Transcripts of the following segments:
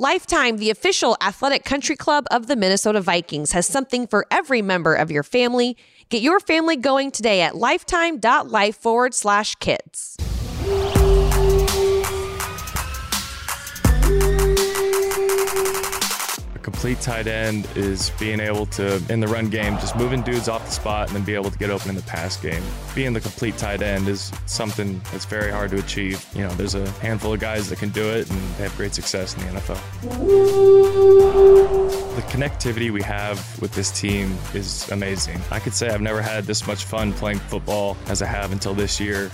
Lifetime, the official athletic country club of the Minnesota Vikings, has something for every member of your family. Get your family going today at lifetime.life forward slash kids. Complete tight end is being able to, in the run game, just moving dudes off the spot and then be able to get open in the pass game. Being the complete tight end is something that's very hard to achieve. You know, there's a handful of guys that can do it and they have great success in the NFL. The connectivity we have with this team is amazing. I could say I've never had this much fun playing football as I have until this year.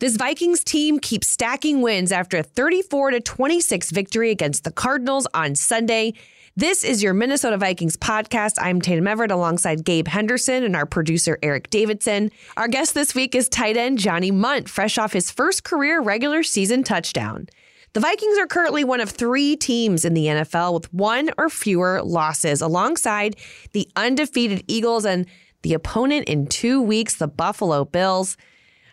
This Vikings team keeps stacking wins after a 34 to 26 victory against the Cardinals on Sunday. This is your Minnesota Vikings podcast. I'm Tatum Everett alongside Gabe Henderson and our producer Eric Davidson. Our guest this week is tight end Johnny Mundt, fresh off his first career regular season touchdown. The Vikings are currently one of three teams in the NFL with one or fewer losses, alongside the undefeated Eagles and the opponent in two weeks, the Buffalo Bills.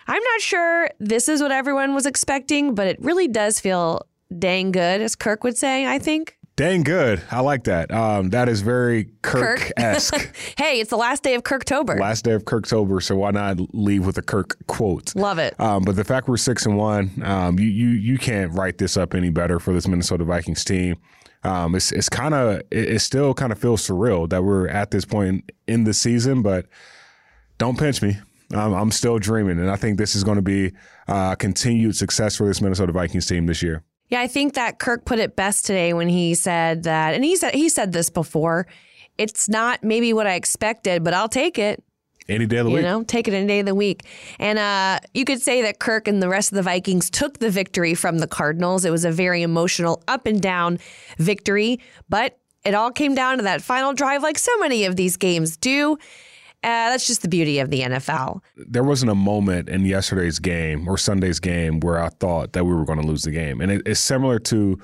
I'm not sure this is what everyone was expecting, but it really does feel dang good, as Kirk would say, I think. Dang good. I like that. Um, that is very Kirk esque. hey, it's the last day of Kirktober. Last day of Kirktober, so why not leave with a Kirk quote? Love it. Um, but the fact we're six and one, um, you you you can't write this up any better for this Minnesota Vikings team. Um, it's it's kind of it, it still kind of feels surreal that we're at this point in the season, but don't pinch me. I'm, I'm still dreaming, and I think this is going to be uh, continued success for this Minnesota Vikings team this year. Yeah, I think that Kirk put it best today when he said that, and he said he said this before. It's not maybe what I expected, but I'll take it. Any day of the you week. You know, take it any day of the week. And uh, you could say that Kirk and the rest of the Vikings took the victory from the Cardinals. It was a very emotional, up and down victory, but it all came down to that final drive, like so many of these games do. Uh, that's just the beauty of the NFL. There wasn't a moment in yesterday's game or Sunday's game where I thought that we were going to lose the game. And it, it's similar to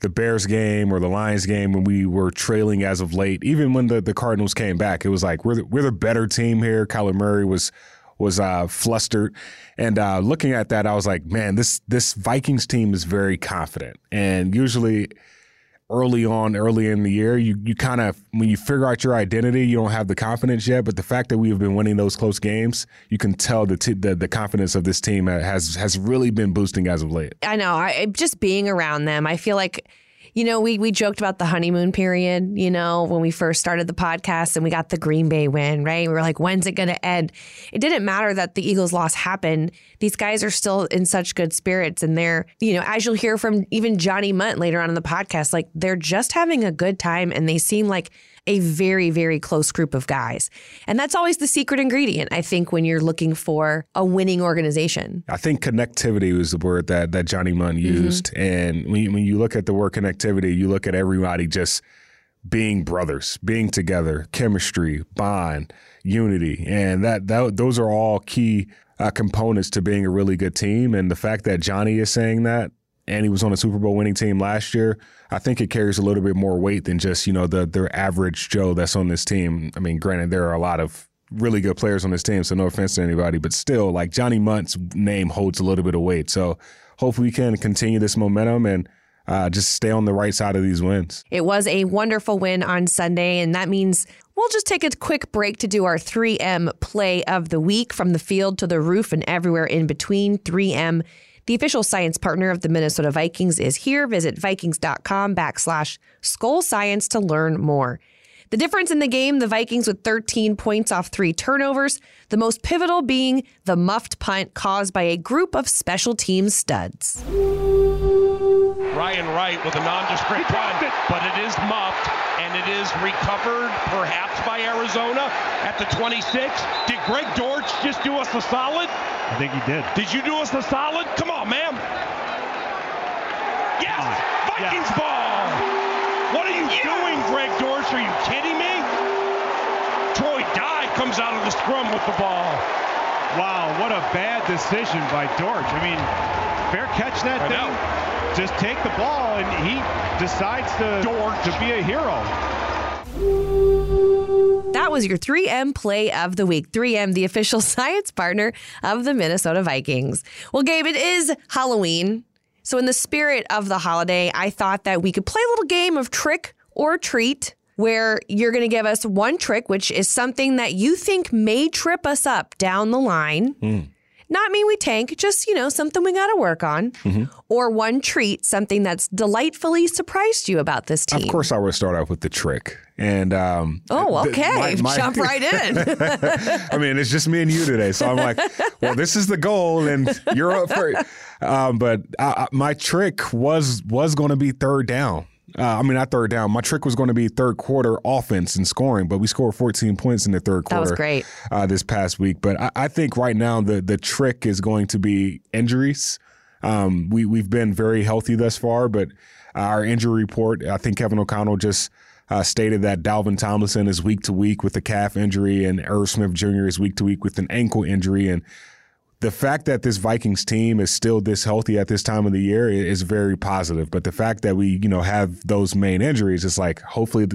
the Bears game or the Lions game when we were trailing as of late. Even when the, the Cardinals came back, it was like we're the, we're the better team here. Kyler Murray was was uh, flustered, and uh, looking at that, I was like, man, this this Vikings team is very confident. And usually, early on, early in the year, you you kind of when you figure out your identity, you don't have the confidence yet. But the fact that we have been winning those close games, you can tell the t- the, the confidence of this team has has really been boosting as of late. I know. I just being around them, I feel like you know, we we joked about the honeymoon period, you know, when we first started the podcast and we got the Green Bay win, right? We were like, when's it going to end? It didn't matter that the Eagles loss happened. These guys are still in such good spirits and they're, you know, as you'll hear from even Johnny Mundt later on in the podcast, like they're just having a good time and they seem like a very, very close group of guys. And that's always the secret ingredient, I think, when you're looking for a winning organization. I think connectivity was the word that, that Johnny Mundt mm-hmm. used. Mm-hmm. And when you, when you look at the word connectivity, you look at everybody just being brothers, being together, chemistry, bond, unity. And that, that those are all key uh, components to being a really good team. And the fact that Johnny is saying that, and he was on a Super Bowl winning team last year, I think it carries a little bit more weight than just, you know, the the average Joe that's on this team. I mean, granted, there are a lot of really good players on this team, so no offense to anybody, but still, like Johnny Mundt's name holds a little bit of weight. So hopefully we can continue this momentum and uh, just stay on the right side of these wins. It was a wonderful win on Sunday, and that means we'll just take a quick break to do our 3M play of the week from the field to the roof and everywhere in between. 3M the official science partner of the Minnesota Vikings is here. Visit vikings.com backslash skull science to learn more. The difference in the game, the Vikings with 13 points off three turnovers, the most pivotal being the muffed punt caused by a group of special teams studs. Ryan Wright with a nondescript punt, but it is muffed and it is recovered perhaps by Arizona at the 26. Did Greg Dortch just do us a solid? I think he did. Did you do us a solid? Come on, man. Yes! Vikings yeah. ball! What are you yeah. doing, Greg Dortch? Are you kidding me? Troy Dye comes out of the scrum with the ball. Wow, what a bad decision by Dortch. I mean, fair catch that I thing. Know. Just take the ball, and he decides to, to be a hero. That was your 3M play of the week. 3M, the official science partner of the Minnesota Vikings. Well, Gabe, it is Halloween. So, in the spirit of the holiday, I thought that we could play a little game of trick or treat where you're going to give us one trick, which is something that you think may trip us up down the line. Mm. Not mean we tank, just, you know, something we got to work on. Mm-hmm. Or one treat, something that's delightfully surprised you about this team. Of course, I would start off with the trick. And um, Oh, okay. my- my- Jump right in. I mean, it's just me and you today, so I'm like, well, this is the goal, and you're up for it. Um, but I, I- my trick was was going to be third down. Uh, I mean, not third down. My trick was going to be third quarter offense and scoring, but we scored 14 points in the third quarter. That was great. uh, this past week. But I, I think right now the the trick is going to be injuries. Um, we we've been very healthy thus far, but our injury report, I think Kevin O'Connell just uh, stated that Dalvin Tomlinson is week to week with a calf injury, and Irv Smith Jr. is week to week with an ankle injury, and the fact that this Vikings team is still this healthy at this time of the year is very positive. But the fact that we, you know, have those main injuries, it's like hopefully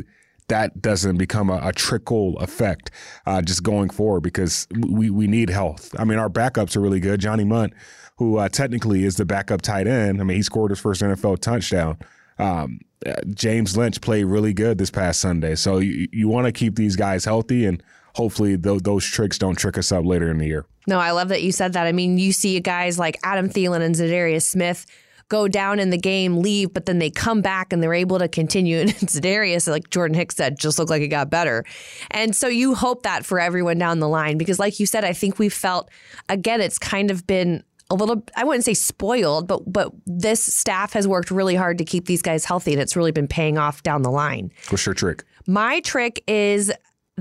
that doesn't become a, a trickle effect uh, just going forward because we we need health. I mean, our backups are really good. Johnny Mundt, who uh, technically is the backup tight end, I mean, he scored his first NFL touchdown. Um, uh, James Lynch played really good this past Sunday. So you, you want to keep these guys healthy and hopefully tho- those tricks don't trick us up later in the year. No, I love that you said that. I mean, you see guys like Adam Thielen and Za'Darius Smith go down in the game, leave, but then they come back and they're able to continue. And Za'Darius, like Jordan Hicks said, just looked like it got better. And so you hope that for everyone down the line because, like you said, I think we've felt again, it's kind of been a little I wouldn't say spoiled, but but this staff has worked really hard to keep these guys healthy and it's really been paying off down the line. What's your trick? My trick is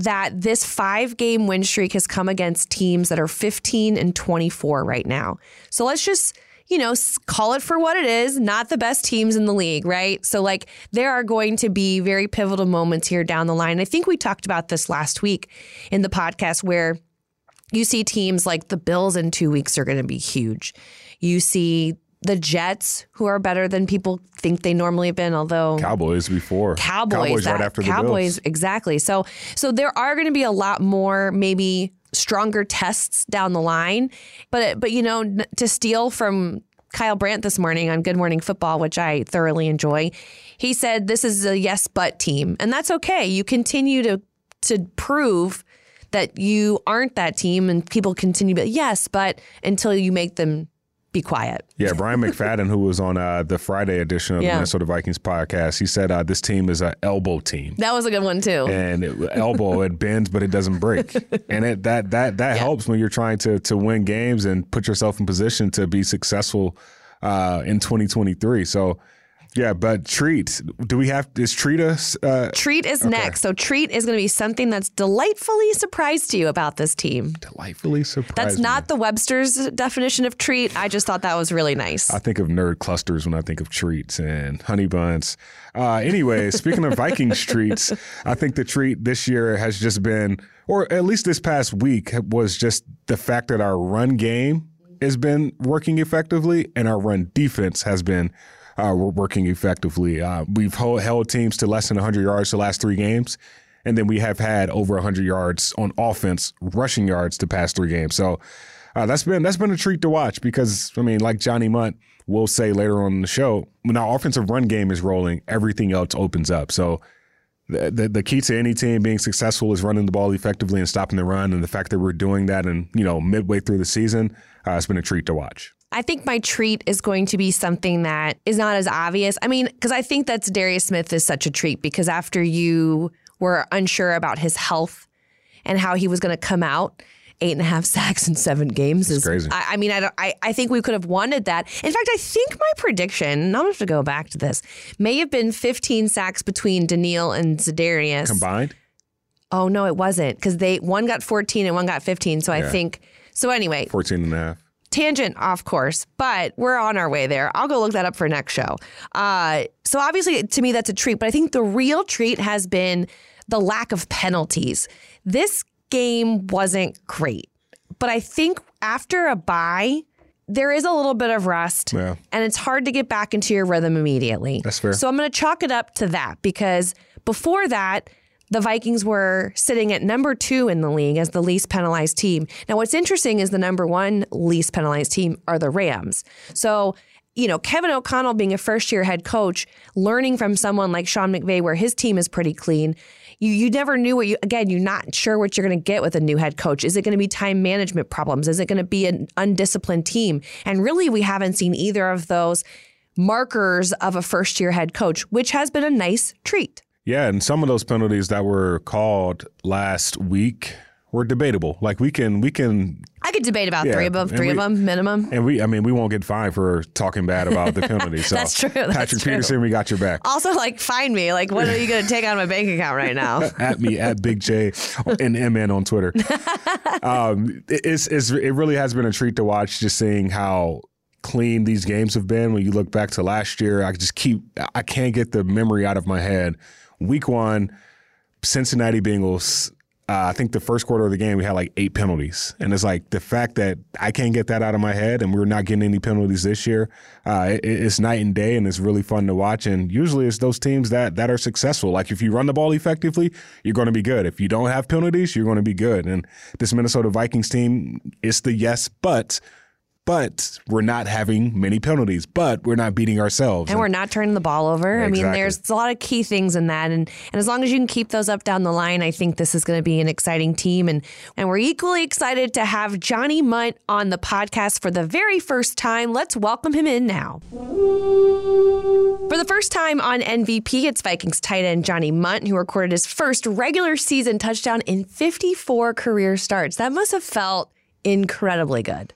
that this five game win streak has come against teams that are 15 and 24 right now. So let's just, you know, call it for what it is, not the best teams in the league, right? So, like, there are going to be very pivotal moments here down the line. I think we talked about this last week in the podcast where you see teams like the Bills in two weeks are going to be huge. You see the Jets, who are better than people think they normally have been, although Cowboys before. Cowboys, right that- after the Cowboys, Bills. exactly. So, so there are going to be a lot more, maybe stronger tests down the line. But, but you know, n- to steal from Kyle Brandt this morning on Good Morning Football, which I thoroughly enjoy, he said this is a yes but team, and that's okay. You continue to to prove that you aren't that team, and people continue to be yes, but until you make them be quiet. Yeah, Brian McFadden, who was on uh, the Friday edition of Yeah. the Minnesota Vikings podcast, he said uh, this team is an elbow team. That was a good one too. And it, elbow, it bends, but it doesn't break, and it that that that helps when you're trying to to win games and put yourself in position to be successful uh, in 2023. So, yeah, but treat. Do we have is treat us? Uh, Treat is next. So treat is going to be something that's delightfully surprised to you about this team. delightfully surprised. That's me. not the Webster's definition of treat. I just thought that was really nice. I think of nerd clusters when I think of treats and honey buns. Uh, anyway, speaking of Vikings treats, I think the treat this year has just been, or at least this past week, was just the fact that our run game has been working effectively and our run defense has been uh, we're working effectively. Uh, we've held, teams to less than 100 yards the last three games. And then we have had over 100 yards on offense, rushing yards the past three games. So uh, that's been that's been a treat to watch because I mean, like Johnny Mundt will say later on in the show, when our offensive run game is rolling, everything else opens up. So the, the the key to any team being successful is running the ball effectively and stopping the run. And the fact that we're doing that and you know midway through the season, uh, it's been a treat to watch. I think my treat is going to be something that is not as obvious. I mean, because I think Za'Darius Smith is such a treat because after you were unsure about his health and how he was going to come out, eight and a half sacks in seven games is crazy. I, I mean, I, I I think we could have wanted that. In fact, I think my prediction, and I'll have to go back to this, may have been 15 sacks between Danielle and Za'Darius. Combined, Oh no, it wasn't because they one got 14 and one got 15. So I think so. Anyway, 14 and a half. Tangent off course, but we're on our way there. I'll go look that up for next show. Uh, so obviously, to me, that's a treat. But I think the real treat has been the lack of penalties. This game wasn't great, but I think after a bye. There is a little bit of rust, Yeah. and it's hard to get back into your rhythm immediately. That's fair. So I'm going to chalk it up to that because before that, the Vikings were sitting at number two in the league as the least penalized team. Now, what's interesting is the number one least penalized team are the Rams. So you know, Kevin O'Connell being a first year head coach, learning from someone like Sean McVay, where his team is pretty clean, you you never knew what you again you're not sure what you're going to get with a new head coach is it going to be time management problems is it going to be an undisciplined team and really we haven't seen either of those markers of a first year head coach which has been a nice treat yeah and some of those penalties that were called last week were debatable like we can we can I could debate about Yeah, three of them, three we- of them minimum. and we I mean we won't get fined for talking bad about the penalty so That's true, that's Patrick true. Peterson we got your back Also, like, find me. Like, what are you going to take out of my bank account right now? at me at Big J and MN on Twitter. um, it- it's, it's it really has been a treat to watch, just seeing how clean these games have been. When you look back to last year, I just keep I can't get the memory out of my head. Week one, Cincinnati Bengals. Uh, I think the first quarter of the game we had like eight penalties, and it's like the fact that I can't get that out of my head, and we're not getting any penalties this year. Uh, it, it's night and day, and it's really fun to watch. And usually, it's those teams that that are successful. Like if you run the ball effectively, you're going to be good. If you don't have penalties, you're going to be good. And this Minnesota Vikings team is the yes, but. But we're not having many penalties, but we're not beating ourselves. And we're not turning the ball over. I mean, there's a lot of key things in that. And, and as long as you can keep those up down the line, I think this is going to be an exciting team. And, and we're equally excited to have Johnny Mundt on the podcast for the very first time. Let's welcome him in now. For the first time on MVP, it's Vikings tight end Johnny Mundt, who recorded his first regular season touchdown in 54 career starts. That must have felt incredibly good.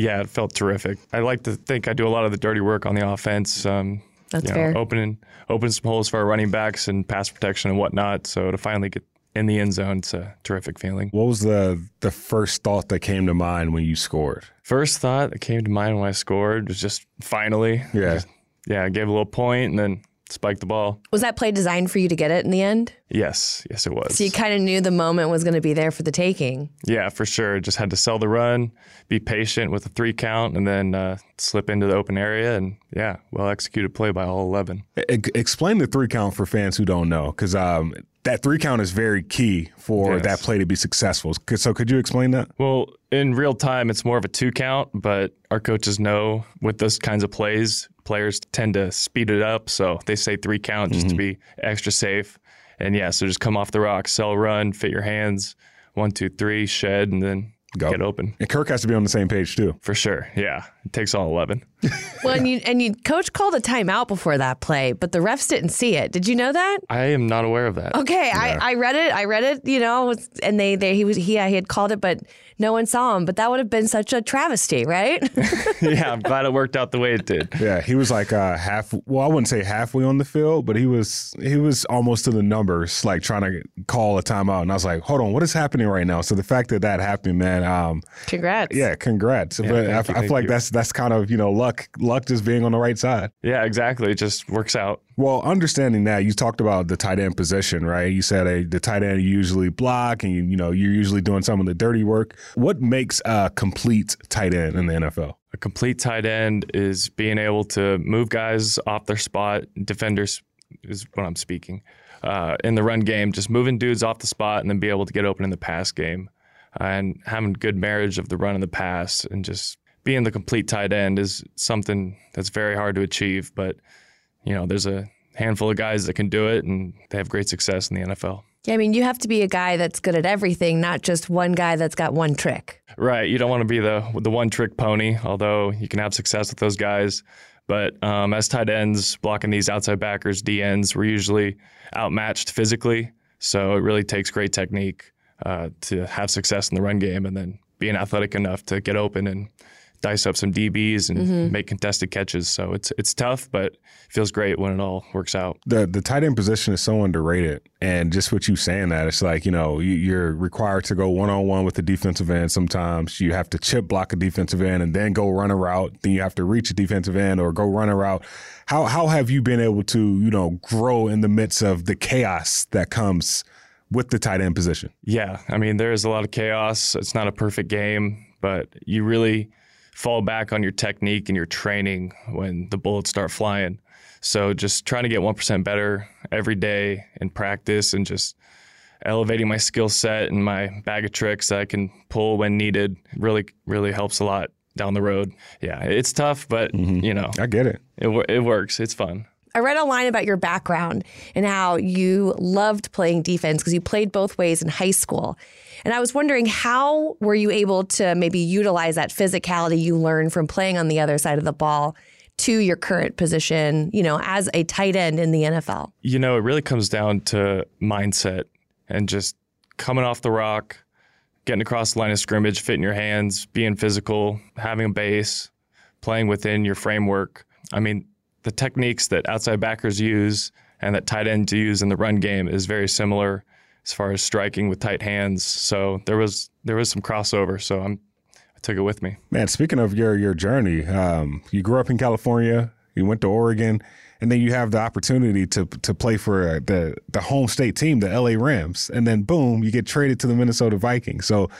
Yeah, it felt terrific. I like to think I do a lot of the dirty work on the offense. Um, That's you know, fair. Opening, open some holes for our running backs and pass protection and whatnot. So to finally get in the end zone, it's a terrific feeling. What was the the first thought that came to mind when you scored? First thought that came to mind when I scored was just finally. Yeah. Just- yeah, I gave a little point and then spiked the ball. Was that play designed for you to get it in the end? Yes, yes, it was. So you kind of knew the moment was going to be there for the taking. Yeah, for sure. Just had to sell the run, be patient with the three count, and then uh, slip into the open area. And yeah, well executed play by all 11. E- explain the three count for fans who don't know, because um, that three count is very key for Yes. that play to be successful. So, could you explain that? Well, in real time, it's more of a two count, but our coaches know with those kinds of plays, players tend to speed it up. So they say three count just to mm-hmm. be extra safe. And yeah, so just come off the rock, sell, run, fit your hands, one, two, three, shed, and then Go. get open. And Kirk has to be on the same page too. For sure. Yeah. It takes all 11. Well, and you and you coach called a timeout before that play, but the refs didn't see it. Did you know that? I am not aware of that. Okay, I, I read it. I read it. You know, and they they he was he he had called it, but no one saw him. But that would have been such a travesty, right? yeah, I'm glad it worked out the way it did. Yeah, he was like uh, half. Well, I wouldn't say halfway on the field, but he was he was almost to the numbers, like trying to call a timeout. And I was like, hold on, what is happening right now? So the fact that that happened, man, um, Congrats. yeah, congrats. but I, you, I feel like you. that's that's kind of you know luck, luck just being on the right side. Yeah, exactly. It just works out. Well, understanding that, you talked about the tight end position, right? You said uh, the tight end usually block, and you, you know you're usually doing some of the dirty work. What makes a complete tight end in the NFL? A complete tight end is being able to move guys off their spot. Defenders is what I'm speaking. Uh, in the run game, just moving dudes off the spot and then be able to get open in the pass game. And having good marriage of the run and the pass and just being the complete tight end is something that's very hard to achieve. But, you know, there's a handful of guys that can do it and they have great success in the NFL. Yeah, I mean, you have to be a guy that's good at everything, not just one guy that's got one trick. Right. You don't want to be the the one trick pony, although you can have success with those guys. But um, as tight ends, blocking these outside backers, D ends, we're usually outmatched physically. So it really takes great technique uh, to have success in the run game and then being athletic enough to get open and dice up some DBs and mm-hmm. make contested catches. So it's it's tough, but feels great when it all works out. the the tight end position is so underrated, and just what you saying that it's like you know you, you're required to go one on one with the defensive end. Sometimes you have to chip block a defensive end and then go run a route. Then you have to reach a defensive end or go run a route. How how have you been able to you know grow in the midst of the chaos that comes with the tight end position? Yeah, I mean there is a lot of chaos. It's not a perfect game, but you really fall back on your technique and your training when the bullets start flying. So just trying to get 1% better every day in practice and just elevating my skill set and my bag of tricks that I can pull when needed really really helps a lot down the road. Yeah, it's tough, but mm-hmm. you know, I get it. it it works. It's fun. I read a line about your background and how you loved playing defense because you played both ways in high school. And I was wondering how were you able to maybe utilize that physicality you learned from playing on the other side of the ball to your current position, you know, as a tight end in the NFL? You know, it really comes down to mindset and just coming off the rock, getting across the line of scrimmage, fitting your hands, being physical, having a base, playing within your framework. I mean, the techniques that outside backers use and that tight ends use in the run game is very similar as far as striking with tight hands. So there was there was some crossover. So I'm I took it with me. Man, speaking of your your journey, um, you grew up in California, you went to Oregon, and then you have the opportunity to to play for uh, the the home state team, the LA Rams, and then boom, you get traded to the Minnesota Vikings. So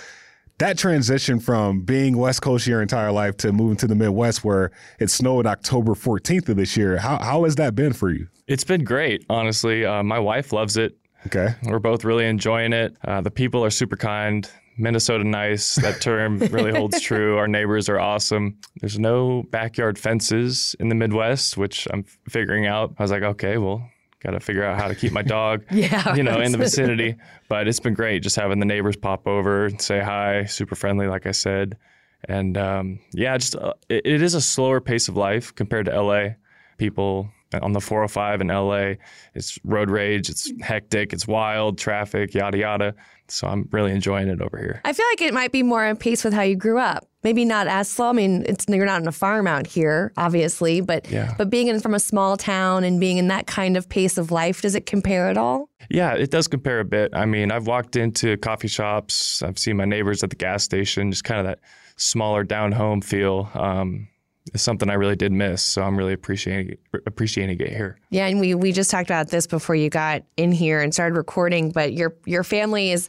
that transition from being West Coast your entire life to moving to the Midwest, where it snowed October 14th of this year, how how has that been for you? It's been great, honestly. Uh, my wife loves it. Okay, We're both really enjoying it. Uh, the people are super kind. Minnesota nice. That term really holds true. Our neighbors are awesome. There's no backyard fences in the Midwest, which I'm figuring out. I was like, okay, well, got to figure out how to keep my dog, Yeah, you know, in the vicinity. But it's been great just having the neighbors pop over and say hi, super friendly, like I said. And um, yeah, just uh, it, it is a slower pace of life compared to LA. People on the 405 in LA, it's road rage, it's hectic, it's wild, traffic, yada yada. So I'm really enjoying it over here. I feel like it might be more in pace with how you grew up. Maybe not as slow. I mean, it's you're not on a farm out here, obviously, but Yeah. but being in, from a small town and being in that kind of pace of life, does it compare at all? Yeah, it does compare a bit. I mean, I've walked into coffee shops, I've seen my neighbors at the gas station, just kind of that smaller down home feel. Um, is something I really did miss. So I'm really appreciating appreciating it here. Yeah, and we we just talked about this before you got in here and started recording. But your your family is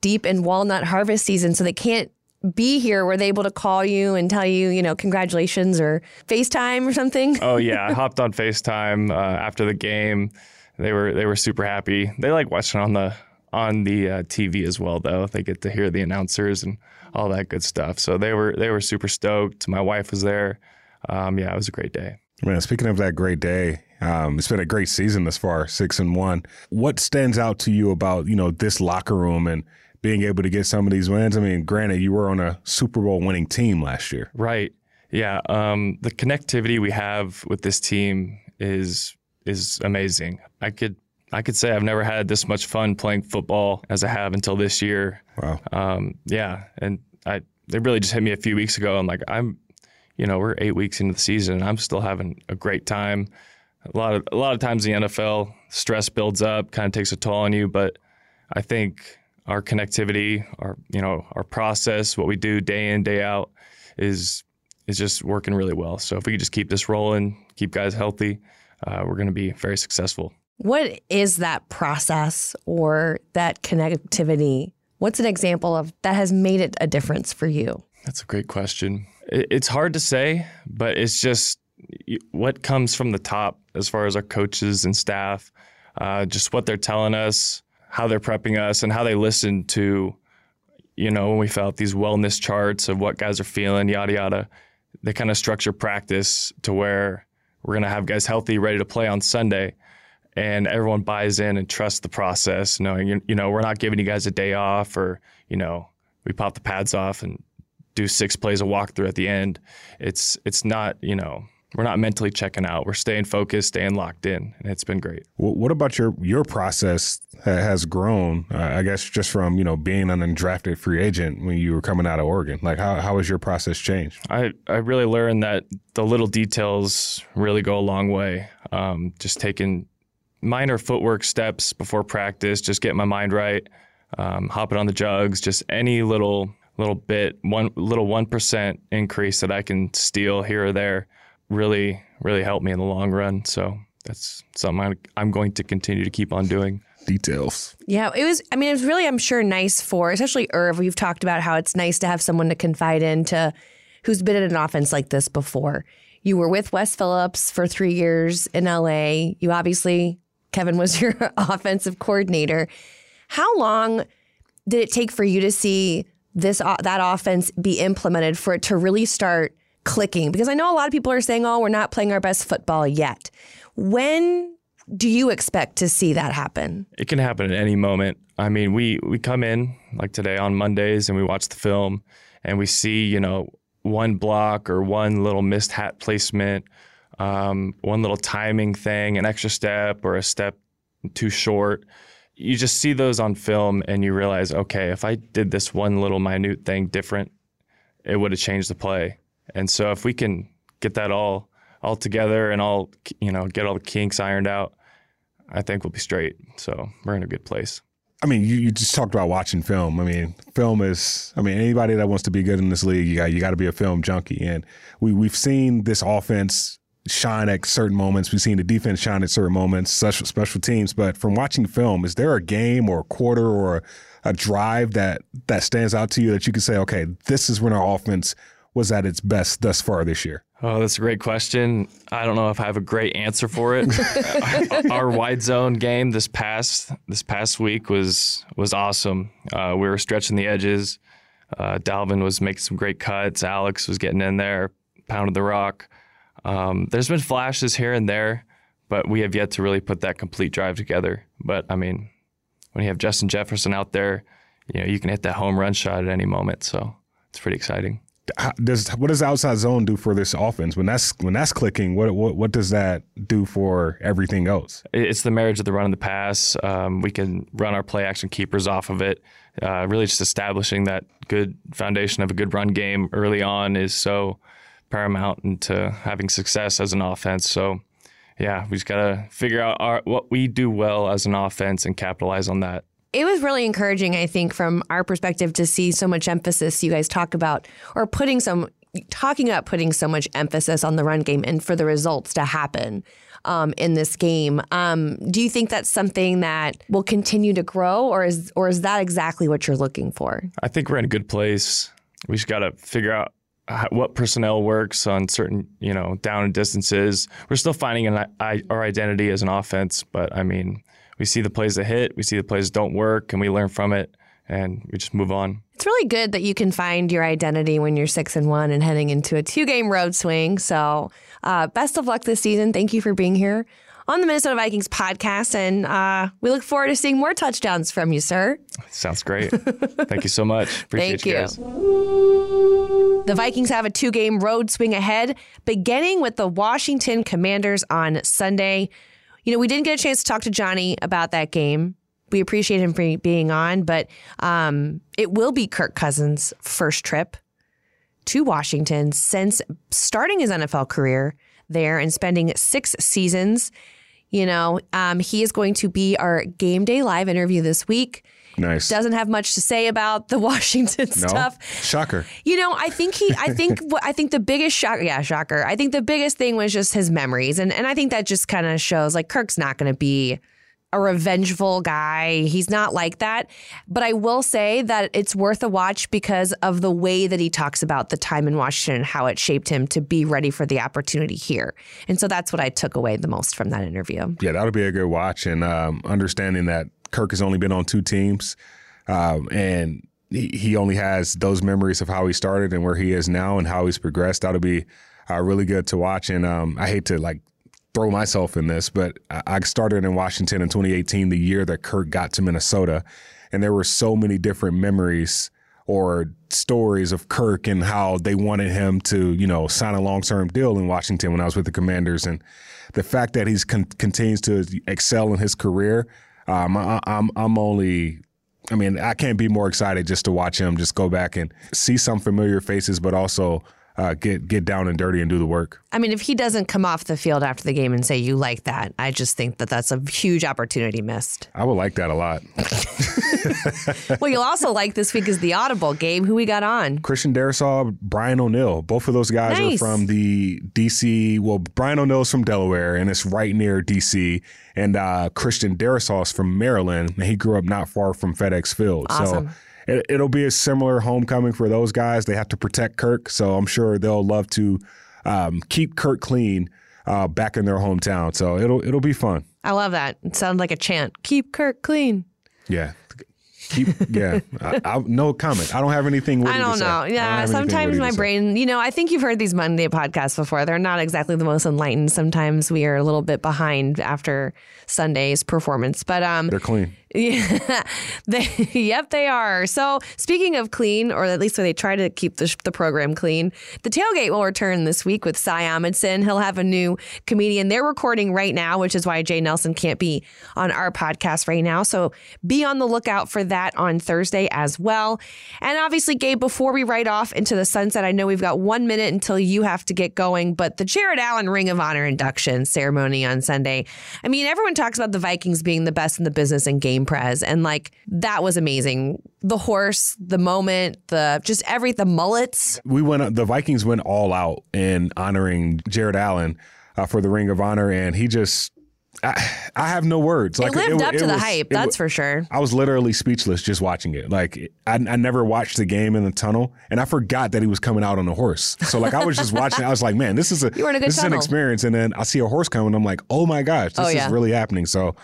deep in walnut harvest season, so they can't be here. Were they able to call you and tell you, you know, congratulations or FaceTime or something? Oh yeah, I hopped on FaceTime uh, after the game. They were they were super happy. They like watching on the on the uh, TV as well, though. They get to hear the announcers and all that good stuff. So they were they were super stoked. My wife was there. Um, yeah, it was a great day. man. Speaking of that great day, um, it's been a great season thus far, six and one. What stands out to you about you know this locker room and being able to get some of these wins? I mean, granted, you were on a Super Bowl winning team last year. Right. Yeah. Um, the connectivity we have with this team is is amazing. I could I could say I've never had this much fun playing football as I have until this year. Wow. Um, yeah, and I they really just hit me a few weeks ago. I'm like I'm, you know, we're eight weeks into the season and I'm still having a great time. A lot of a lot of times the NFL, stress builds up, kind of takes a toll on you. But I think our connectivity, our you know, our process, what we do day in day out, is is just working really well. So if we could just keep this rolling, keep guys healthy, uh, we're going to be very successful. What is that process or that connectivity? What's an example of that has made it a difference for you? That's a great question. It- It's hard to say, but it's just what comes from the top as far as our coaches and staff, uh, just what they're telling us, how they're prepping us, and how they listen to, you know, when we fill out these wellness charts of what guys are feeling, yada, yada. They kind of structure practice to where we're going to have guys healthy, ready to play on Sunday. And everyone buys in and trusts the process, knowing, you- you know, we're not giving you guys a day off or, you know, we pop the pads off and do six plays of walkthrough at the end. It's it's not you know we're not mentally checking out. We're staying focused, staying locked in, and it's been great. Wh- What about your your process has grown? Uh, I guess just from you know being an undrafted free agent when you were coming out of Oregon. Like how how has your process changed? I I really learned that the little details really go a long way. Um, just taking minor footwork steps before practice, just getting my mind right, um, hopping on the jugs, just any little little bit, one little one percent increase that I can steal here or there, really really helped me in the long run. So that's something I'm, I'm going to continue to keep on doing. Details. Yeah, it was. I mean, it was really, I'm sure, nice for especially Irv. We've talked about how it's nice to have someone to confide in to who's been in an offense like this before. You were with Wes Phillips for three years in LA. You obviously, Kevin was your offensive coordinator. How long did it take for you to see this that offense be implemented for it to really start clicking? Because I know a lot of people are saying, "Oh, we're not playing our best football yet." When do you expect to see that happen? It can happen at any moment. I mean, we we come in like today on Mondays and we watch the film and we see, you know, one block or one little missed hat placement, um, one little timing thing, an extra step or a step too short. You just see those on film and you realize, okay, if I did this one little minute thing different, it would have changed the play. And so if we can get that all all together and all you know get all the kinks ironed out, I think we'll be straight. So we're in a good place. I mean, you, you just talked about watching film. I mean, film is. I mean, anybody that wants to be good in this league, you got you got to be a film junkie. And we we've seen this offense shine at certain moments. We've seen the defense shine at certain moments, special special teams. But from watching film, is there a game or a quarter or a drive that that stands out to you that you can say, okay, this is when our offense was at its best thus far this year? Oh, that's a great question. I don't know if I have a great answer for it. Our wide zone game this past this past week was was awesome. Uh, we were stretching the edges. Uh, Dalvin was making some great cuts. Alex was getting in there, pounded the rock. Um, there's been flashes here and there, but we have yet to really put that complete drive together. But I mean, when you have Justin Jefferson out there, you know you can hit that home run shot at any moment. So it's pretty exciting does what does the outside zone do for this offense when that's when that's clicking? What what what does that do for everything else? It's the marriage of the run and the pass. Um, we can run our play action keepers off of it. Uh, really, just establishing that good foundation of a good run game early on is so paramount into having success as an offense. So, yeah, we just gotta figure out our, what we do well as an offense and capitalize on that it was really encouraging, I think, from our perspective to see so much emphasis you guys talk about or putting some talking about putting so much emphasis on the run game and for the results to happen um, in this game. Um, do you think that's something that will continue to grow, or is or is that exactly what you're looking for? I think we're in a good place. We just got to figure out what personnel works on certain, you know, down and distances. We're still finding an, our identity as an offense, but I mean, we see the plays that hit, we see the plays that don't work, and we learn from it, and we just move on. It's really good that you can find your identity when you're six and one and heading into a two game road swing. So, uh, best of luck this season. Thank you for being here on the Minnesota Vikings podcast, and uh, we look forward to seeing more touchdowns from you, sir. Sounds great. Thank you so much. Appreciate Thank you. guys. The Vikings have a two game road swing ahead, beginning with the Washington Commanders on Sunday. You know, we didn't get a chance to talk to Johnny about that game. We appreciate him for being on, but um, it will be Kirk Cousins' first trip to Washington since starting his NFL career there and spending six seasons. You know, um, he is going to be our game day live interview this week. Nice. Doesn't have much to say about the Washington no? stuff. Shocker. You know, I think he. I think. I think the biggest shock. Yeah, shocker. I think the biggest thing was just his memories, and and I think that just kind of shows like Kirk's not going to be a revengeful guy. He's not like that. But I will say that it's worth a watch because of the way that he talks about the time in Washington and how it shaped him to be ready for the opportunity here. And so that's what I took away the most from that interview. Yeah, that'll be a good watch. And um, understanding that Kirk has only been on two teams, um, and he, only has those memories of how he started and where he is now and how he's progressed. That'll be uh, really good to watch. And um, I hate to like throw myself in this, but I started in Washington in 2018, the year that Kirk got to Minnesota, and there were so many different memories or stories of Kirk and how they wanted him to, you know, sign a long-term deal in Washington when I was with the Commanders, and the fact that he's con- continues to excel in his career um, I, I'm I'm only I mean, I can't be more excited just to watch him just go back and see some familiar faces, but also uh, get get down and dirty and do the work. I mean, if he doesn't come off the field after the game and say you like that, I just think that that's a huge opportunity missed. I would like that a lot. well, you'll also like this week is the Audible game. Who we got on? Christian Darrisaw, Brian O'Neill. Both of those guys nice. are from the DC. Well, Brian O'Neill's from Delaware, and it's right near DC. And uh, Christian is from Maryland, and he grew up not far from FedEx Field. Awesome. So it, will be a similar homecoming for those guys. They have to protect Kirk, so I'm sure they'll love to um, keep Kirk clean uh, back in their hometown. So it'll it'll be fun. I love that. It sounds like a chant. Keep Kirk clean. Yeah. Keep yeah. I, I, no comment. I don't have anything. To say i don't know. Yeah, sometimes my brain. You know, I think you've heard these Monday podcasts before. They're not exactly the most enlightened. Sometimes we are a little bit behind after Sunday's performance, but um, they're clean. Yeah, they, yep, they are. So, speaking of clean, or at least they try to keep the, the program clean, the tailgate will return this week with Cy Amundson. He'll have a new comedian. They're recording right now, which is why Jay Nelson can't be on our podcast right now. So, be on the lookout for that on Thursday as well. And obviously, Gabe, before we write off into the sunset, I know we've got one minute until you have to get going, but the Jared Allen Ring of Honor induction ceremony on Sunday. I mean, everyone talks about the Vikings being the best in the business in game Prez. And like that was amazing. The horse, the moment, the just every the mullets. We went the Vikings went all out in honoring Jared Allen uh, for the Ring of Honor, and he just I, I, have no words. Like it lived it, up it to was, the hype. That's for sure. I was literally speechless just watching it. Like I, I, never watched the game in the tunnel, and I forgot that he was coming out on a horse. So like I was just watching. I was like, man, this is a you were in a this tunnel. is an experience. And then I see a horse coming. I'm like, oh my gosh, this oh, yeah. is really happening. So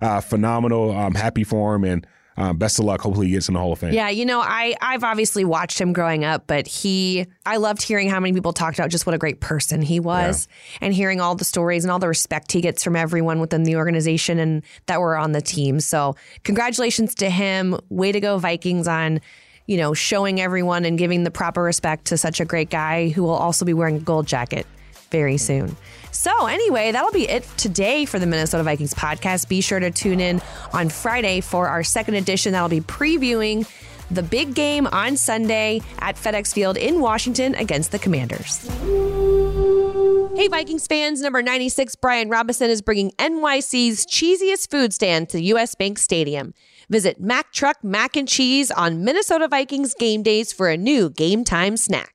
uh, phenomenal. I'm happy for him and. Um, best of luck. Hopefully, he gets in the Hall of Fame. Yeah, you know, I I've obviously watched him growing up, but he I loved hearing how many people talked about just what a great person he was, yeah. and hearing all the stories and all the respect he gets from everyone within the organization and that were on the team. So, congratulations to him. Way to go, Vikings! On you know showing everyone and giving the proper respect to such a great guy who will also be wearing a gold jacket very soon. So, anyway, that'll be it today for the Minnesota Vikings podcast. Be sure to tune in on Friday for our second edition. That'll be previewing the big game on Sunday at FedEx Field in Washington against the Commanders. Hey, Vikings fans, number 96, Brian Robinson is bringing NYC's cheesiest food stand to US Bank Stadium. Visit Mac Truck Mac and Cheese on Minnesota Vikings game days for a new game time snack.